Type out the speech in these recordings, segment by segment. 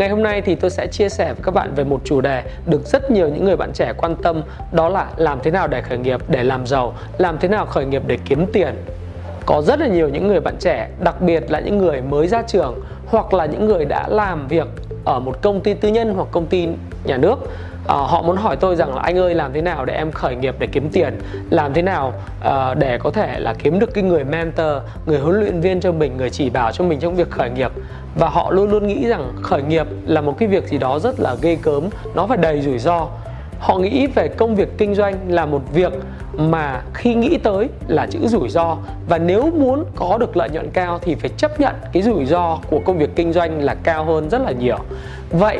Ngày hôm nay thì tôi sẽ chia sẻ với các bạn về một chủ đề được rất nhiều những người bạn trẻ quan tâm đó là làm thế nào để khởi nghiệp để làm giàu, làm thế nào khởi nghiệp để kiếm tiền. Có rất là nhiều những người bạn trẻ, đặc biệt là những người mới ra trường hoặc là những người đã làm việc ở một công ty tư nhân hoặc công ty nhà nước à, họ muốn hỏi tôi rằng là anh ơi làm thế nào để em khởi nghiệp để kiếm tiền? Làm thế nào uh, để có thể là kiếm được cái người mentor người huấn luyện viên cho mình người chỉ bảo cho mình trong việc khởi nghiệp? Và họ luôn luôn nghĩ rằng khởi nghiệp là một cái việc gì đó rất là ghê cớm nó phải đầy rủi ro. Họ nghĩ về công việc kinh doanh là một việc mà khi nghĩ tới là chữ rủi ro. Và nếu muốn có được lợi nhuận cao thì phải chấp nhận cái rủi ro của công việc kinh doanh là cao hơn rất là nhiều. Vậy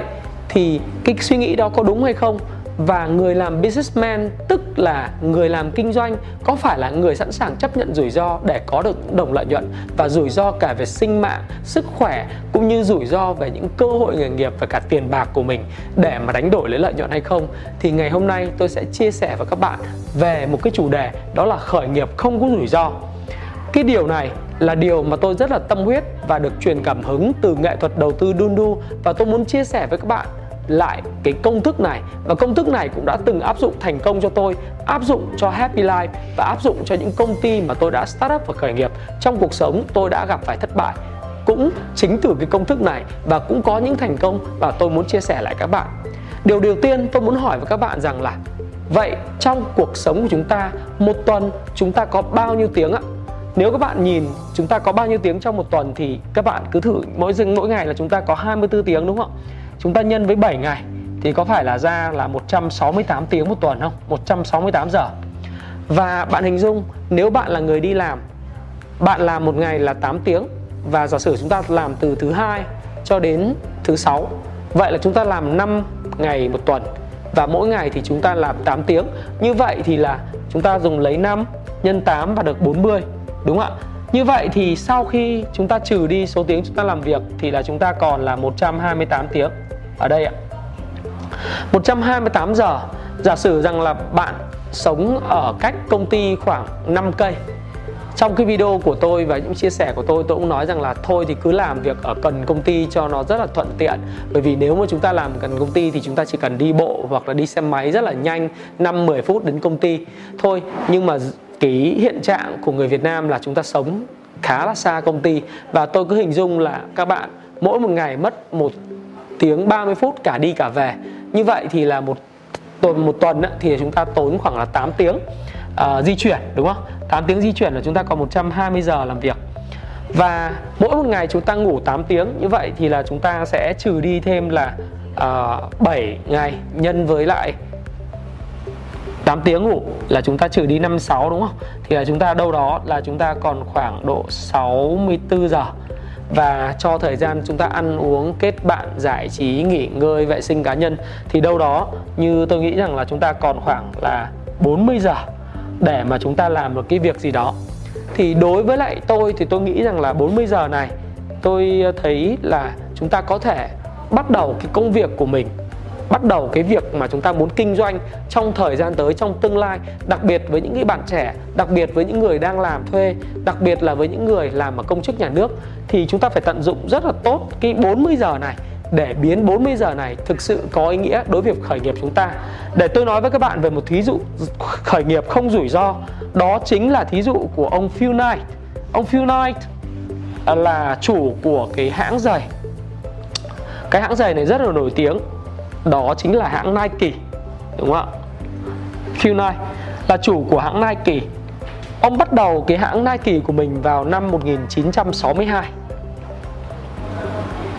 thì cái suy nghĩ đó có đúng hay không và người làm businessman tức là người làm kinh doanh có phải là người sẵn sàng chấp nhận rủi ro để có được đồng lợi nhuận và rủi ro cả về sinh mạng, sức khỏe cũng như rủi ro về những cơ hội nghề nghiệp và cả tiền bạc của mình để mà đánh đổi lấy lợi nhuận hay không thì ngày hôm nay tôi sẽ chia sẻ với các bạn về một cái chủ đề đó là khởi nghiệp không có rủi ro. Cái điều này là điều mà tôi rất là tâm huyết và được truyền cảm hứng từ nghệ thuật đầu tư Dundu. Và tôi muốn chia sẻ với các bạn lại cái công thức này. Và công thức này cũng đã từng áp dụng thành công cho tôi, áp dụng cho Happy Life và áp dụng cho những công ty mà tôi đã start up và khởi nghiệp. Trong cuộc sống, tôi đã gặp phải thất bại. Cũng chính từ cái công thức này và cũng có những thành công và tôi muốn chia sẻ lại các bạn. Điều đầu tiên tôi muốn hỏi với các bạn rằng là, vậy trong cuộc sống của chúng ta, một tuần chúng ta có bao nhiêu tiếng ạ? Nếu các bạn nhìn chúng ta có bao nhiêu tiếng trong một tuần thì các bạn cứ thử mỗi mỗi ngày là chúng ta có 24 tiếng đúng không chúng ta nhân với 7 ngày thì có phải là ra là 168 tiếng một tuần không? 168 giờ. Và bạn hình dung nếu bạn là người đi làm, bạn làm một ngày là 8 tiếng và giả sử chúng ta làm từ thứ hai cho đến thứ sáu. Vậy là chúng ta làm 5 ngày một tuần và mỗi ngày thì chúng ta làm 8 tiếng. Như vậy thì là chúng ta dùng lấy 5 nhân 8 và được 40. Đúng không ạ? Như vậy thì sau khi chúng ta trừ đi số tiếng chúng ta làm việc thì là chúng ta còn là 128 tiếng. Ở đây ạ. 128 giờ. Giả sử rằng là bạn sống ở cách công ty khoảng 5 cây. Trong cái video của tôi và những chia sẻ của tôi tôi cũng nói rằng là thôi thì cứ làm việc ở gần công ty cho nó rất là thuận tiện. Bởi vì nếu mà chúng ta làm gần công ty thì chúng ta chỉ cần đi bộ hoặc là đi xe máy rất là nhanh 5 10 phút đến công ty. Thôi, nhưng mà cái hiện trạng của người Việt Nam là chúng ta sống khá là xa công ty. Và tôi cứ hình dung là các bạn mỗi một ngày mất một tiếng 30 phút cả đi cả về. Như vậy thì là một tuần một tuần thì chúng ta tốn khoảng là 8 tiếng uh, di chuyển đúng không? 8 tiếng di chuyển là chúng ta còn 120 giờ làm việc. Và mỗi một ngày chúng ta ngủ 8 tiếng như vậy thì là chúng ta sẽ trừ đi thêm là à, uh, 7 ngày nhân với lại 8 tiếng ngủ là chúng ta trừ đi 56 đúng không? Thì là chúng ta đâu đó là chúng ta còn khoảng độ 64 giờ và cho thời gian chúng ta ăn uống, kết bạn, giải trí, nghỉ ngơi, vệ sinh cá nhân thì đâu đó như tôi nghĩ rằng là chúng ta còn khoảng là 40 giờ để mà chúng ta làm một cái việc gì đó thì đối với lại tôi thì tôi nghĩ rằng là 40 giờ này tôi thấy là chúng ta có thể bắt đầu cái công việc của mình bắt đầu cái việc mà chúng ta muốn kinh doanh trong thời gian tới trong tương lai đặc biệt với những cái bạn trẻ đặc biệt với những người đang làm thuê đặc biệt là với những người làm ở công chức nhà nước thì chúng ta phải tận dụng rất là tốt cái 40 giờ này để biến 40 giờ này thực sự có ý nghĩa đối với việc khởi nghiệp chúng ta. Để tôi nói với các bạn về một thí dụ khởi nghiệp không rủi ro, đó chính là thí dụ của ông Phil Knight. Ông Phil Knight à, là chủ của cái hãng giày. Cái hãng giày này rất là nổi tiếng đó chính là hãng Nike, đúng không ạ? Phil Knight là chủ của hãng Nike. Ông bắt đầu cái hãng Nike của mình vào năm 1962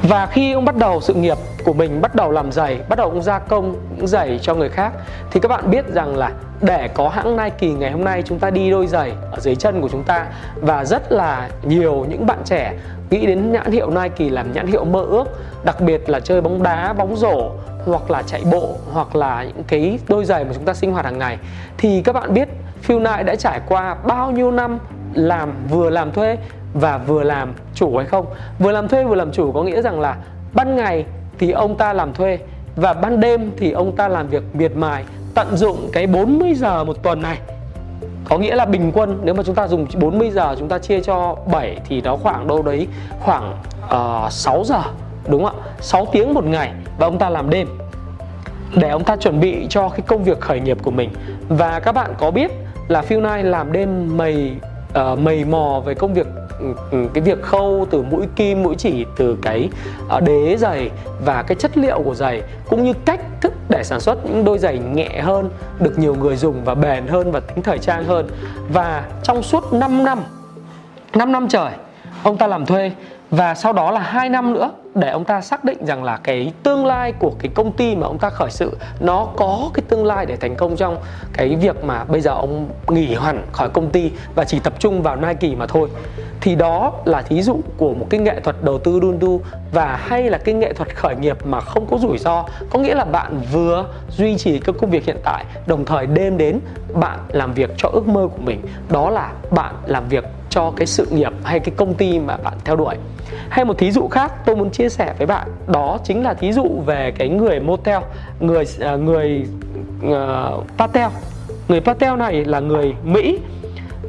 và khi ông bắt đầu sự nghiệp của mình bắt đầu làm giày, bắt đầu cũng gia công những giày cho người khác, thì các bạn biết rằng là để có hãng Nike ngày hôm nay chúng ta đi đôi giày ở dưới chân của chúng ta, và rất là nhiều những bạn trẻ nghĩ đến nhãn hiệu Nike làm nhãn hiệu mơ ước, đặc biệt là chơi bóng đá, bóng rổ, hoặc là chạy bộ, hoặc là những cái đôi giày mà chúng ta sinh hoạt hàng ngày, thì các bạn biết Phil Knight đã trải qua bao nhiêu năm làm vừa làm thuê và vừa làm chủ hay không? Vừa làm thuê vừa làm chủ có nghĩa rằng là ban ngày thì ông ta làm thuê và ban đêm thì ông ta làm việc miệt mài tận dụng cái 40 giờ một tuần này. Có nghĩa là bình quân nếu mà chúng ta dùng 40 giờ chúng ta chia cho 7 thì nó khoảng đâu đấy khoảng ờ, uh, 6 giờ đúng không ạ? 6 tiếng một ngày và ông ta làm đêm. Để ông ta chuẩn bị cho cái công việc khởi nghiệp của mình. Và các bạn có biết là Phil Knight làm đêm mầy uh, mầy mò về công việc Ừ, cái việc khâu từ mũi kim, mũi chỉ, từ cái ờ, đế giày và cái chất liệu của giày, cũng như cách thức để sản xuất những đôi giày nhẹ hơn, được nhiều người dùng và bền hơn và tính thời trang hơn. Và trong suốt 5 năm 5 năm trời, ông ta làm thuê và sau đó là hai năm nữa để ông ta xác định rằng là cái tương lai của cái công ty mà ông ta khởi sự, nó có cái tương lai để thành công trong cái việc mà bây giờ ông nghỉ hẳn khỏi công ty và chỉ tập trung vào Nike mà thôi. Thì đó là thí dụ của một cái nghệ thuật đầu tư đun đu và hay là cái nghệ thuật khởi nghiệp mà không có rủi ro. Có nghĩa là bạn vừa duy trì cái công việc hiện tại, đồng thời đêm đến bạn làm việc cho ước mơ của mình. Đó là bạn làm việc cho cái sự nghiệp hay cái công ty mà bạn theo đuổi. Hay một thí dụ khác tôi muốn chia sẻ với bạn đó chính là thí dụ về cái người motel người à, người uh, patel. Người patel này là người mỹ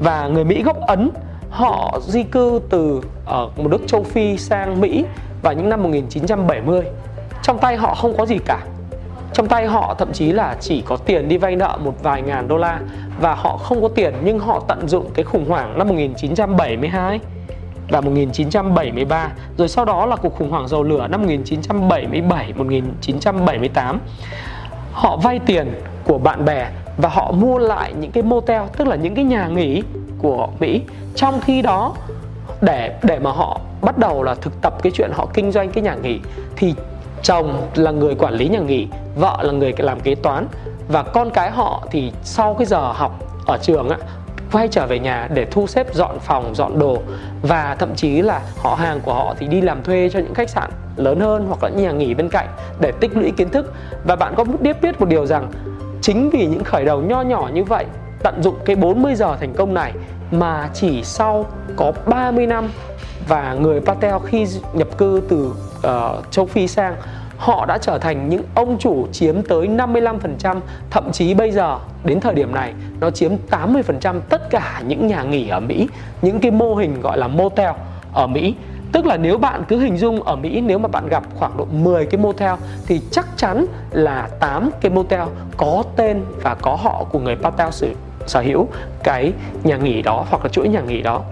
và người mỹ gốc ấn. Họ di cư từ ở một nước châu phi sang mỹ vào những năm 1970 trong tay họ không có gì cả trong tay họ thậm chí là chỉ có tiền đi vay nợ một vài ngàn đô la và họ không có tiền nhưng họ tận dụng cái khủng hoảng năm 1972 và 1973 rồi sau đó là cuộc khủng hoảng dầu lửa năm 1977 1978 họ vay tiền của bạn bè và họ mua lại những cái motel, tức là những cái nhà nghỉ của Mỹ. Trong khi đó, để để mà họ bắt đầu là thực tập cái chuyện họ kinh doanh cái nhà nghỉ, thì chồng là người quản lý nhà nghỉ, vợ là người làm kế toán. Và con cái họ thì sau cái giờ học ở trường á, quay trở về nhà để thu xếp dọn phòng, dọn đồ. Và thậm chí là họ hàng của họ thì đi làm thuê cho những khách sạn lớn hơn hoặc là nhà nghỉ bên cạnh để tích lũy kiến thức. Và bạn có biết biết một điều rằng chính vì những khởi đầu nho nhỏ như vậy, tận dụng cái 40 giờ thành công này mà chỉ sau có 30 năm và người Patel khi nhập cư từ uh, châu Phi sang họ đã trở thành những ông chủ chiếm tới 55% thậm chí bây giờ đến thời điểm này nó chiếm 80% tất cả những nhà nghỉ ở Mỹ những cái mô hình gọi là motel ở Mỹ Tức là nếu bạn cứ hình dung ở Mỹ nếu mà bạn gặp khoảng độ 10 cái motel thì chắc chắn là 8 cái motel có tên và có họ của người Patel sở, sở hữu cái nhà nghỉ đó hoặc là chuỗi nhà nghỉ đó.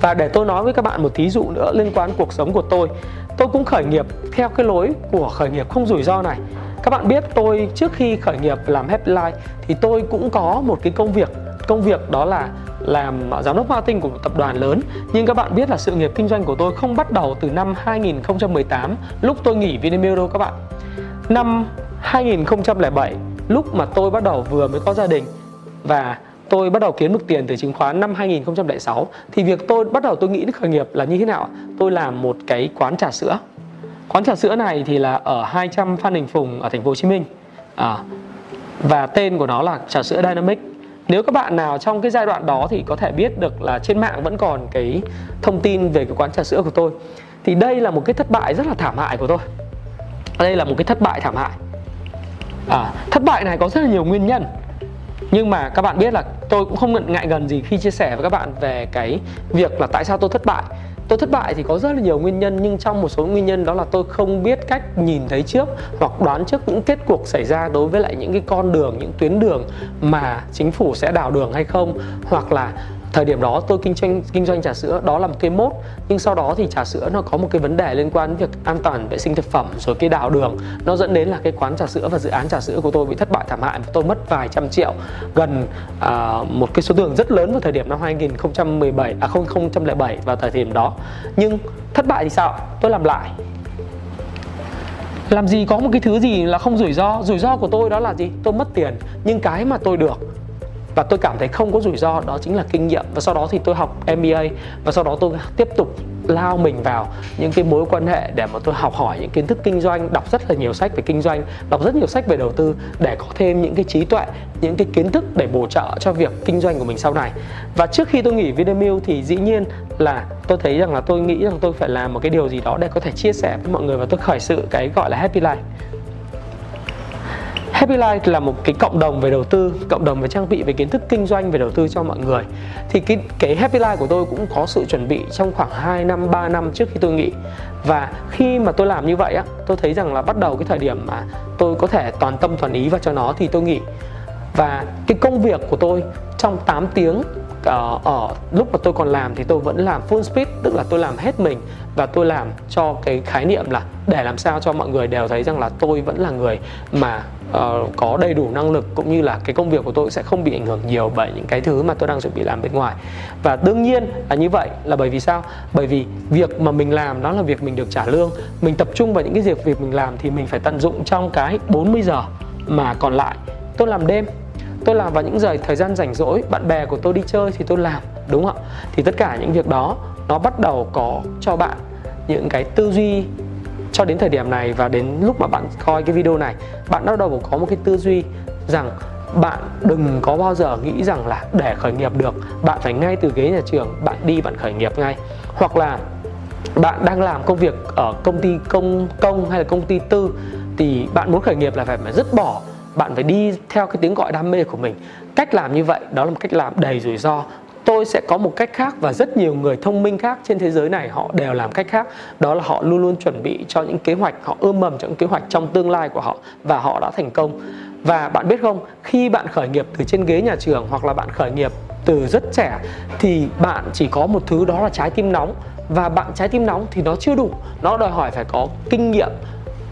Và để tôi nói với các bạn một thí dụ nữa liên quan cuộc sống của tôi tôi cũng khởi nghiệp theo cái lối của khởi nghiệp không rủi ro này. Các bạn biết tôi trước khi khởi nghiệp làm Happy Life thì tôi cũng có một cái công việc công việc đó là làm giám đốc marketing của một tập đoàn lớn. Nhưng các bạn biết là sự nghiệp kinh doanh của tôi không bắt đầu từ năm 2018 lúc tôi nghỉ Vinamilk đâu các bạn. Năm 2007 lúc mà tôi bắt đầu vừa mới có gia đình và tôi bắt đầu kiếm được tiền từ chứng khoán năm 2006 thì việc tôi bắt đầu tôi nghĩ đến khởi nghiệp là như thế nào tôi làm một cái quán trà sữa. Quán trà sữa này thì là ở 200 Phan Đình Phùng ở thành phố Hồ Chí Minh. À, và tên của nó là trà sữa Dynamic. Nếu các bạn nào trong cái giai đoạn đó thì có thể biết được là trên mạng vẫn còn cái thông tin về cái quán trà sữa của tôi. Thì đây là một cái thất bại rất là thảm hại của tôi. Đây là một cái thất bại thảm hại. À, thất bại này có rất là nhiều nguyên nhân. Nhưng mà các bạn biết là tôi cũng không ngại gần gì khi chia sẻ với các bạn về cái việc là tại sao tôi thất bại. Tôi thất bại thì có rất là nhiều nguyên nhân, nhưng trong một số nguyên nhân đó là tôi không biết cách nhìn thấy trước hoặc đoán trước những kết cuộc xảy ra đối với lại những cái con đường, những tuyến đường mà chính phủ sẽ đào đường hay không, hoặc là thời điểm đó tôi kinh doanh kinh doanh trà sữa đó là một cái mốt. Nhưng sau đó thì trà sữa nó có một cái vấn đề liên quan đến việc an toàn vệ sinh thực phẩm rồi cái đào đường. Nó dẫn đến là cái quán trà sữa và dự án trà sữa của tôi bị thất bại thảm hại và tôi mất vài trăm triệu. Gần uh, một cái số tiền rất lớn vào thời điểm năm 2017 à 2007 vào thời điểm đó. Nhưng thất bại thì sao? Tôi làm lại. Làm gì có một cái thứ gì là không rủi ro? Rủi ro của tôi đó là gì? Tôi mất tiền. Nhưng cái mà tôi được và tôi cảm thấy không có rủi ro, đó chính là kinh nghiệm. Và sau đó thì tôi học MBA và sau đó tôi tiếp tục lao mình vào những cái mối quan hệ để mà tôi học hỏi những kiến thức kinh doanh, đọc rất là nhiều sách về kinh doanh, đọc rất nhiều sách về đầu tư để có thêm những cái trí tuệ, những cái kiến thức để bổ trợ cho việc kinh doanh của mình sau này. Và trước khi tôi nghỉ Vinamilk thì dĩ nhiên là tôi thấy rằng là tôi nghĩ rằng tôi phải làm một cái điều gì đó để có thể chia sẻ với mọi người và tôi khởi sự cái gọi là happy life. Happy Life là một cái cộng đồng về đầu tư, cộng đồng về trang bị về kiến thức kinh doanh về đầu tư cho mọi người. Thì cái cái Happy Life của tôi cũng có sự chuẩn bị trong khoảng 2 năm 3 năm trước khi tôi nghỉ. Và khi mà tôi làm như vậy á, tôi thấy rằng là bắt đầu cái thời điểm mà tôi có thể toàn tâm toàn ý vào cho nó thì tôi nghỉ. Và cái công việc của tôi trong 8 tiếng ở, ở lúc mà tôi còn làm thì tôi vẫn làm full speed tức là tôi làm hết mình và tôi làm cho cái khái niệm là để làm sao cho mọi người đều thấy rằng là tôi vẫn là người mà uh, có đầy đủ năng lực cũng như là cái công việc của tôi sẽ không bị ảnh hưởng nhiều bởi những cái thứ mà tôi đang chuẩn bị làm bên ngoài. Và đương nhiên là như vậy là bởi vì sao? Bởi vì việc mà mình làm đó là việc mình được trả lương. Mình tập trung vào những cái việc việc mình làm thì mình phải tận dụng trong cái 40 giờ mà còn lại. Tôi làm đêm tôi làm vào những giờ thời gian rảnh rỗi bạn bè của tôi đi chơi thì tôi làm đúng không ạ? Thì tất cả những việc đó nó bắt đầu có cho bạn những cái tư duy cho đến thời điểm này và đến lúc mà bạn coi cái video này, bạn bắt đầu có một cái tư duy rằng bạn đừng có bao giờ nghĩ rằng là để khởi nghiệp được, bạn phải ngay từ ghế nhà trường, bạn đi, bạn khởi nghiệp ngay. Hoặc là bạn đang làm công việc ở công ty công công hay là công ty tư thì bạn muốn khởi nghiệp là phải phải dứt bỏ, bạn phải đi theo cái tiếng gọi đam mê của mình. Cách làm như vậy, đó là một cách làm đầy rủi ro tôi sẽ có một cách khác và rất nhiều người thông minh khác trên thế giới này họ đều làm cách khác. Đó là họ luôn luôn chuẩn bị cho những kế hoạch, họ ươm mầm cho những kế hoạch trong tương lai của họ và họ đã thành công. Và bạn biết không, khi bạn khởi nghiệp từ trên ghế nhà trường hoặc là bạn khởi nghiệp từ rất trẻ thì bạn chỉ có một thứ đó là trái tim nóng. Và bạn trái tim nóng thì nó chưa đủ. Nó đòi hỏi phải có kinh nghiệm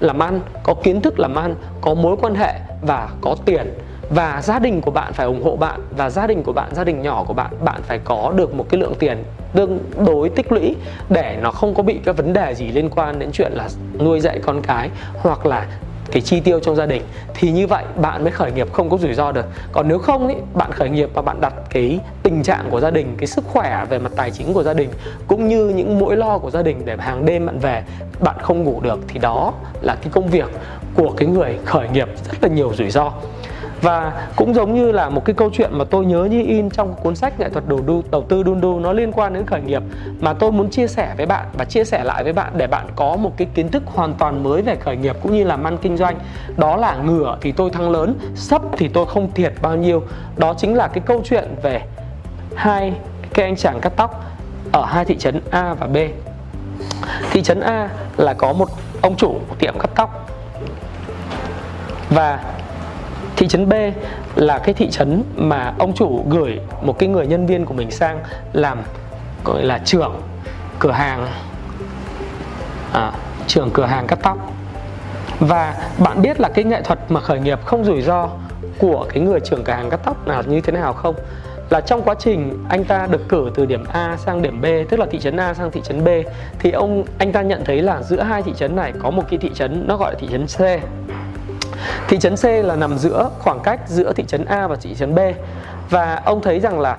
làm ăn, có kiến thức làm ăn, có mối quan hệ và có tiền và gia đình của bạn phải ủng hộ bạn và gia đình của bạn gia đình nhỏ của bạn bạn phải có được một cái lượng tiền tương đối tích lũy để nó không có bị các vấn đề gì liên quan đến chuyện là nuôi dạy con cái hoặc là cái chi tiêu trong gia đình. Thì như vậy bạn mới khởi nghiệp không có rủi ro được. Còn nếu không ý, bạn khởi nghiệp và bạn đặt cái tình trạng của gia đình cái sức khỏe về mặt tài chính của gia đình cũng như những nỗi lo của gia đình để hàng đêm bạn về bạn không ngủ được thì đó là cái công việc của cái người khởi nghiệp rất là nhiều rủi ro và cũng giống như là một cái câu chuyện mà tôi nhớ như in trong cuốn sách nghệ thuật đầu đu, đầu tư đun đu, nó liên quan đến khởi nghiệp, mà tôi muốn chia sẻ với bạn và chia sẻ lại với bạn để bạn có một cái kiến thức hoàn toàn mới về khởi nghiệp cũng như là ăn kinh doanh. Đó là ngửa thì tôi thắng lớn, sấp thì tôi không thiệt bao nhiêu. Đó chính là cái câu chuyện về hai cái anh chàng cắt tóc ở hai thị trấn A và B. Thị trấn A là có một ông chủ tiệm cắt tóc và thị trấn B là cái thị trấn mà ông chủ gửi một cái người nhân viên của mình sang làm gọi là trưởng cửa hàng. À, trưởng cửa hàng cắt tóc. Và bạn biết là cái nghệ thuật mà khởi nghiệp không rủi ro của cái người trưởng cửa hàng cắt tóc là như thế nào không? Là trong quá trình anh ta được cử từ điểm A sang điểm B tức là thị trấn A sang thị trấn B thì ông anh ta nhận thấy là giữa hai thị trấn này có một cái thị trấn nó gọi là thị trấn C. Thị trấn C là nằm giữa khoảng cách giữa thị trấn A và thị trấn B và ông thấy rằng là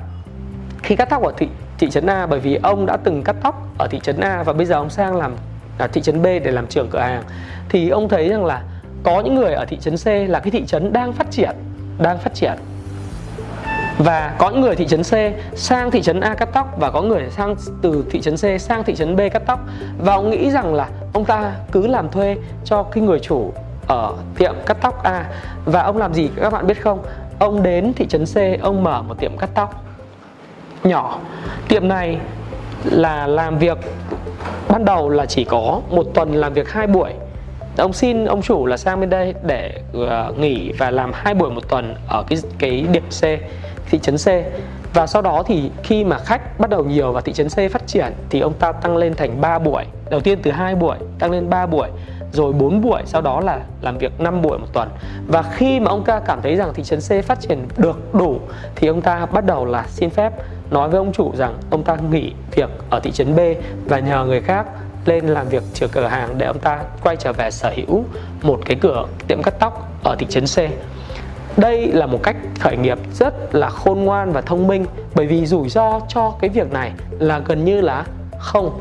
khi cắt tóc ở thị thị trấn A bởi vì ông đã từng cắt tóc ở thị trấn A và bây giờ ông sang làm ở thị trấn B để làm trưởng cửa hàng thì ông thấy rằng là có những người ở thị trấn C là cái thị trấn đang phát triển đang phát triển và có những người thị trấn C sang thị trấn A cắt tóc và có người sang từ thị trấn C sang thị trấn B cắt tóc và ông nghĩ rằng là ông ta cứ làm thuê cho cái người chủ ở tiệm cắt tóc A. Và ông làm gì các bạn biết không? Ông đến thị trấn C ông mở một tiệm cắt tóc nhỏ. Tiệm này là làm việc ban đầu là chỉ có một tuần làm việc hai buổi. Ông xin ông chủ là sang bên đây để uh, nghỉ và làm hai buổi một tuần ở cái cái điểm C thị trấn C. Và sau đó thì khi mà khách bắt đầu nhiều và thị trấn C phát triển thì ông ta tăng lên thành 3 buổi. Đầu tiên từ hai buổi tăng lên 3 buổi rồi 4 buổi sau đó là làm việc 5 buổi một tuần. Và khi mà ông ta cảm thấy rằng thị trấn C phát triển được đủ, thì ông ta bắt đầu là xin phép nói với ông chủ rằng ông ta nghỉ việc ở thị trấn B và nhờ người khác lên làm việc chữa cửa hàng để ông ta quay trở về sở hữu một cái cửa tiệm cắt tóc ở thị trấn C. Đây là một cách khởi nghiệp rất là khôn ngoan và thông minh, bởi vì rủi ro cho cái việc này là gần như là không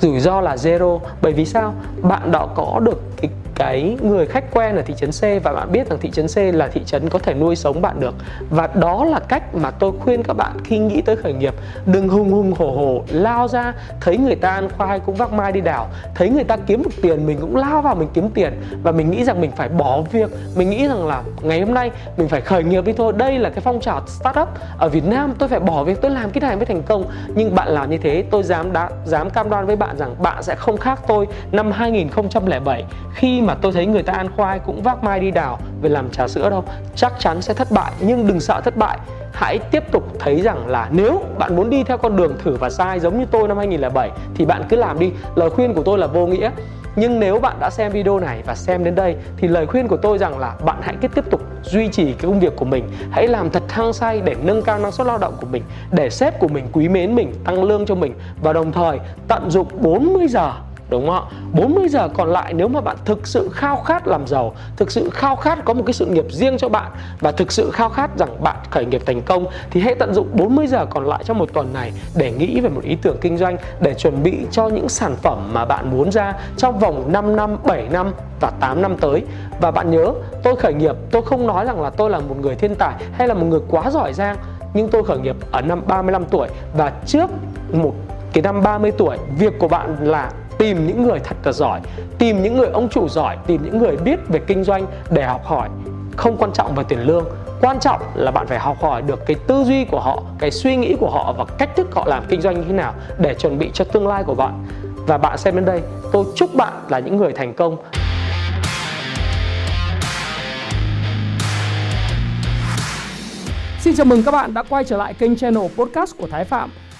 rủi ro là zero. Bởi vì sao? Bạn đã có được cái cái người khách quen ở thị trấn C và bạn biết rằng thị trấn C là thị trấn có thể nuôi sống bạn được. Và đó là cách mà tôi khuyên các bạn khi nghĩ tới khởi nghiệp. Đừng hùng hùng hổ hổ lao ra, thấy người ta ăn khoai cũng vác mai đi đảo. Thấy người ta kiếm được tiền, mình cũng lao vào mình kiếm tiền. Và mình nghĩ rằng mình phải bỏ việc. Mình nghĩ rằng là ngày hôm nay mình phải khởi nghiệp đi thôi. Đây là cái phong trào startup ở Việt Nam. Tôi phải bỏ việc, tôi làm cái này mới thành công. Nhưng bạn làm như thế, tôi dám đã, dám cam đoan với bạn rằng bạn sẽ không khác tôi năm 2007 khi mà tôi thấy người ta ăn khoai cũng vác mai đi đào về làm trà sữa đâu. Chắc chắn sẽ thất bại, nhưng đừng sợ thất bại. Hãy tiếp tục thấy rằng là nếu bạn muốn đi theo con đường thử và sai giống như tôi năm 2007 thì bạn cứ làm đi. Lời khuyên của tôi là vô nghĩa. Nhưng nếu bạn đã xem video này và xem đến đây thì lời khuyên của tôi rằng là bạn hãy cứ tiếp tục duy trì cái công việc của mình. Hãy làm thật hăng say để nâng cao năng suất lao động của mình, để sếp của mình quý mến mình, tăng lương cho mình và đồng thời tận dụng 40 giờ đúng không ạ? 40 giờ còn lại nếu mà bạn thực sự khao khát làm giàu thực sự khao khát có một cái sự nghiệp riêng cho bạn và thực sự khao khát rằng bạn khởi nghiệp thành công thì hãy tận dụng 40 giờ còn lại trong một tuần này để nghĩ về một ý tưởng kinh doanh để chuẩn bị cho những sản phẩm mà bạn muốn ra trong vòng 5 năm, 7 năm và 8 năm tới. Và bạn nhớ tôi khởi nghiệp tôi không nói rằng là tôi là một người thiên tài hay là một người quá giỏi giang nhưng tôi khởi nghiệp ở năm 35 tuổi và trước một cái năm 30 tuổi việc của bạn là tìm những người thật là giỏi, tìm những người ông chủ giỏi, tìm những người biết về kinh doanh để học hỏi. Không quan trọng về tiền lương, quan trọng là bạn phải học hỏi được cái tư duy của họ, cái suy nghĩ của họ và cách thức họ làm kinh doanh như thế nào để chuẩn bị cho tương lai của bạn. Và bạn xem đến đây, tôi chúc bạn là những người thành công. Xin chào mừng các bạn đã quay trở lại kênh channel podcast của Thái Phạm